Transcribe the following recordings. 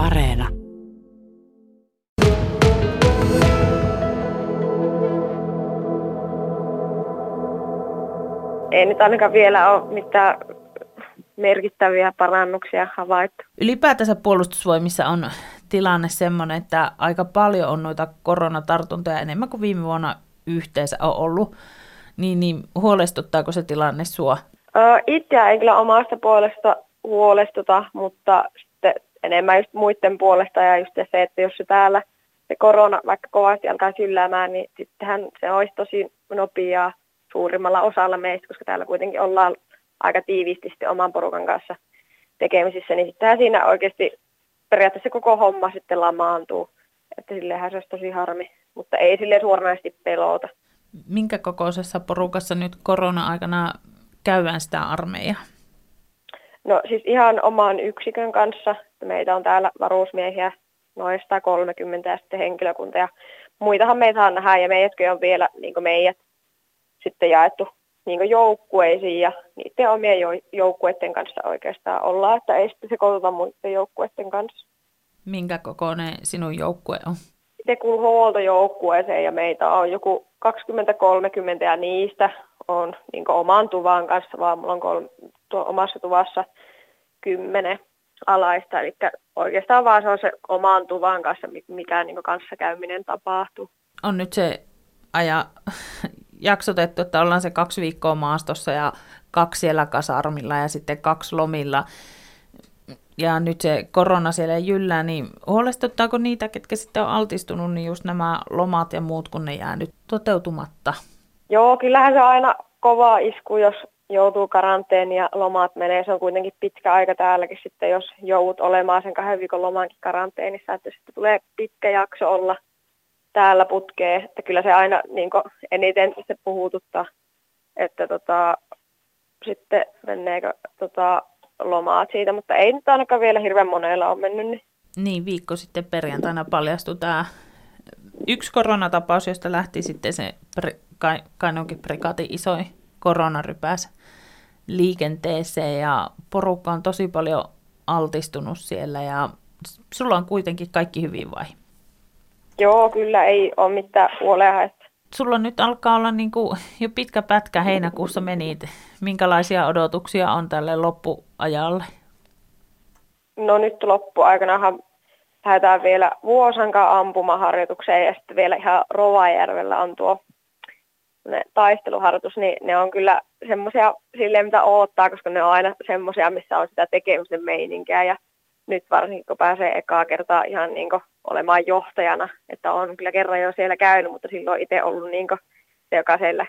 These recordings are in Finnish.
Areena. Ei nyt ainakaan vielä ole mitään merkittäviä parannuksia havaittu. Ylipäätänsä puolustusvoimissa on tilanne sellainen, että aika paljon on noita koronatartuntoja enemmän kuin viime vuonna yhteensä on ollut. Niin, niin huolestuttaako se tilanne sua? Itseä ei kyllä omasta puolesta huolestuta, mutta enemmän just muiden puolesta ja just se, että jos se täällä se korona vaikka kovasti alkaa sylläämään, niin sittenhän se olisi tosi nopeaa suurimmalla osalla meistä, koska täällä kuitenkin ollaan aika tiiviisti sitten oman porukan kanssa tekemisissä, niin sittenhän siinä oikeasti periaatteessa koko homma sitten lamaantuu. Että silleenhän se olisi tosi harmi, mutta ei sille suoranaisesti pelota. Minkä kokoisessa porukassa nyt korona-aikana käydään sitä armeijaa? No siis ihan oman yksikön kanssa. Meitä on täällä varuusmiehiä noin 130 ja sitten henkilökunta. Ja muitahan meitä saa nähdä ja meidätkö on vielä niin meidät sitten jaettu niin joukkueisiin ja niiden omien joukkueiden kanssa oikeastaan ollaan, että ei sitten sekoituta muiden joukkueiden kanssa. Minkä kokoinen sinun joukkue on? Se kuuluu huoltojoukkueeseen ja meitä on joku 20-30 ja niistä on niin oman tuvan kanssa, vaan mulla on kolme, tuo omassa tuvassa kymmenen alaista, eli oikeastaan vaan se on se oman tuvan kanssa, mikä niin kanssakäyminen tapahtuu. On nyt se aja jaksotettu, että ollaan se kaksi viikkoa maastossa ja kaksi siellä kasarmilla ja sitten kaksi lomilla. Ja nyt se korona siellä jyllää, niin huolestuttaako niitä, ketkä sitten on altistunut, niin just nämä lomat ja muut, kun ne jää nyt toteutumatta? Joo, kyllähän se on aina kova isku, jos joutuu karanteeni ja lomat menee. Se on kuitenkin pitkä aika täälläkin sitten, jos joudut olemaan sen kahden viikon lomankin karanteenissa, että sitten tulee pitkä jakso olla – täällä putkee, että kyllä se aina niin eniten se puhututtaa, että tota, sitten menneekö tota, lomaat siitä, mutta ei nyt ainakaan vielä hirveän monella ole mennyt. Niin, niin viikko sitten perjantaina paljastui tämä yksi koronatapaus, josta lähti sitten se kai, Kainonkin prikaatin isoin koronarypäs liikenteeseen ja porukka on tosi paljon altistunut siellä ja sulla on kuitenkin kaikki hyvin vai? Joo, kyllä ei ole mitään huolea. Että... Sulla nyt alkaa olla niin kuin jo pitkä pätkä heinäkuussa menit. Minkälaisia odotuksia on tälle loppuajalle? No nyt loppuaikanahan lähdetään vielä Vuosankaan ampumaharjoitukseen ja sitten vielä ihan Rovajärvellä on tuo ne taisteluharjoitus, niin ne on kyllä semmoisia silleen, mitä odottaa, koska ne on aina semmoisia, missä on sitä tekemisen meininkiä. Ja nyt varsinkin kun pääsee ekaa kertaa ihan niin olemaan johtajana, että on kyllä kerran jo siellä käynyt, mutta silloin itse ollut niin se, joka siellä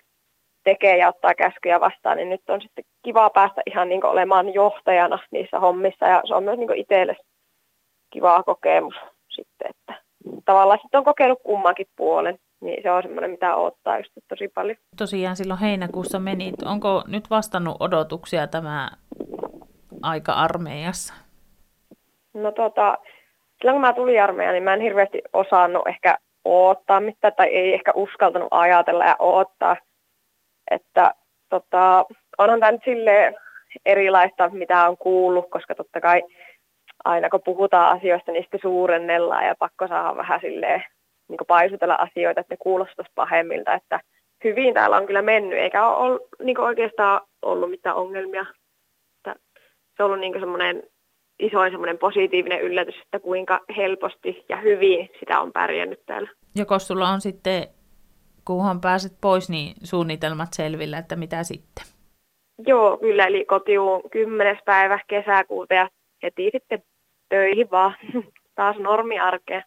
tekee ja ottaa käskyjä vastaan, niin nyt on sitten kiva päästä ihan niin olemaan johtajana niissä hommissa. Ja se on myös niin itselle kiva kokemus sitten, että tavallaan sitten on kokenut kummankin puolen, niin se on semmoinen, mitä odottaa just tosi paljon. Tosiaan silloin heinäkuussa meni. Onko nyt vastannut odotuksia tämä aika armeijassa? No tota, silloin kun mä tulin armeijaan, niin mä en hirveästi osannut ehkä odottaa mitään, tai ei ehkä uskaltanut ajatella ja odottaa. Että tota, onhan tämä nyt silleen erilaista, mitä on kuullut, koska totta kai aina kun puhutaan asioista, niin sitten suurennellaan ja pakko saada vähän silleen niin paisutella asioita, että ne kuulostaisi pahemmilta, että hyvin täällä on kyllä mennyt, eikä ole ollut, niin oikeastaan ollut mitään ongelmia. Että se on ollut niin semmoinen isoin semmoinen positiivinen yllätys, että kuinka helposti ja hyvin sitä on pärjännyt täällä. Joko sulla on sitten, kunhan pääset pois, niin suunnitelmat selvillä, että mitä sitten? Joo, kyllä, eli kotiuun 10. päivä kesäkuuta ja heti sitten töihin vaan taas normiarkeen.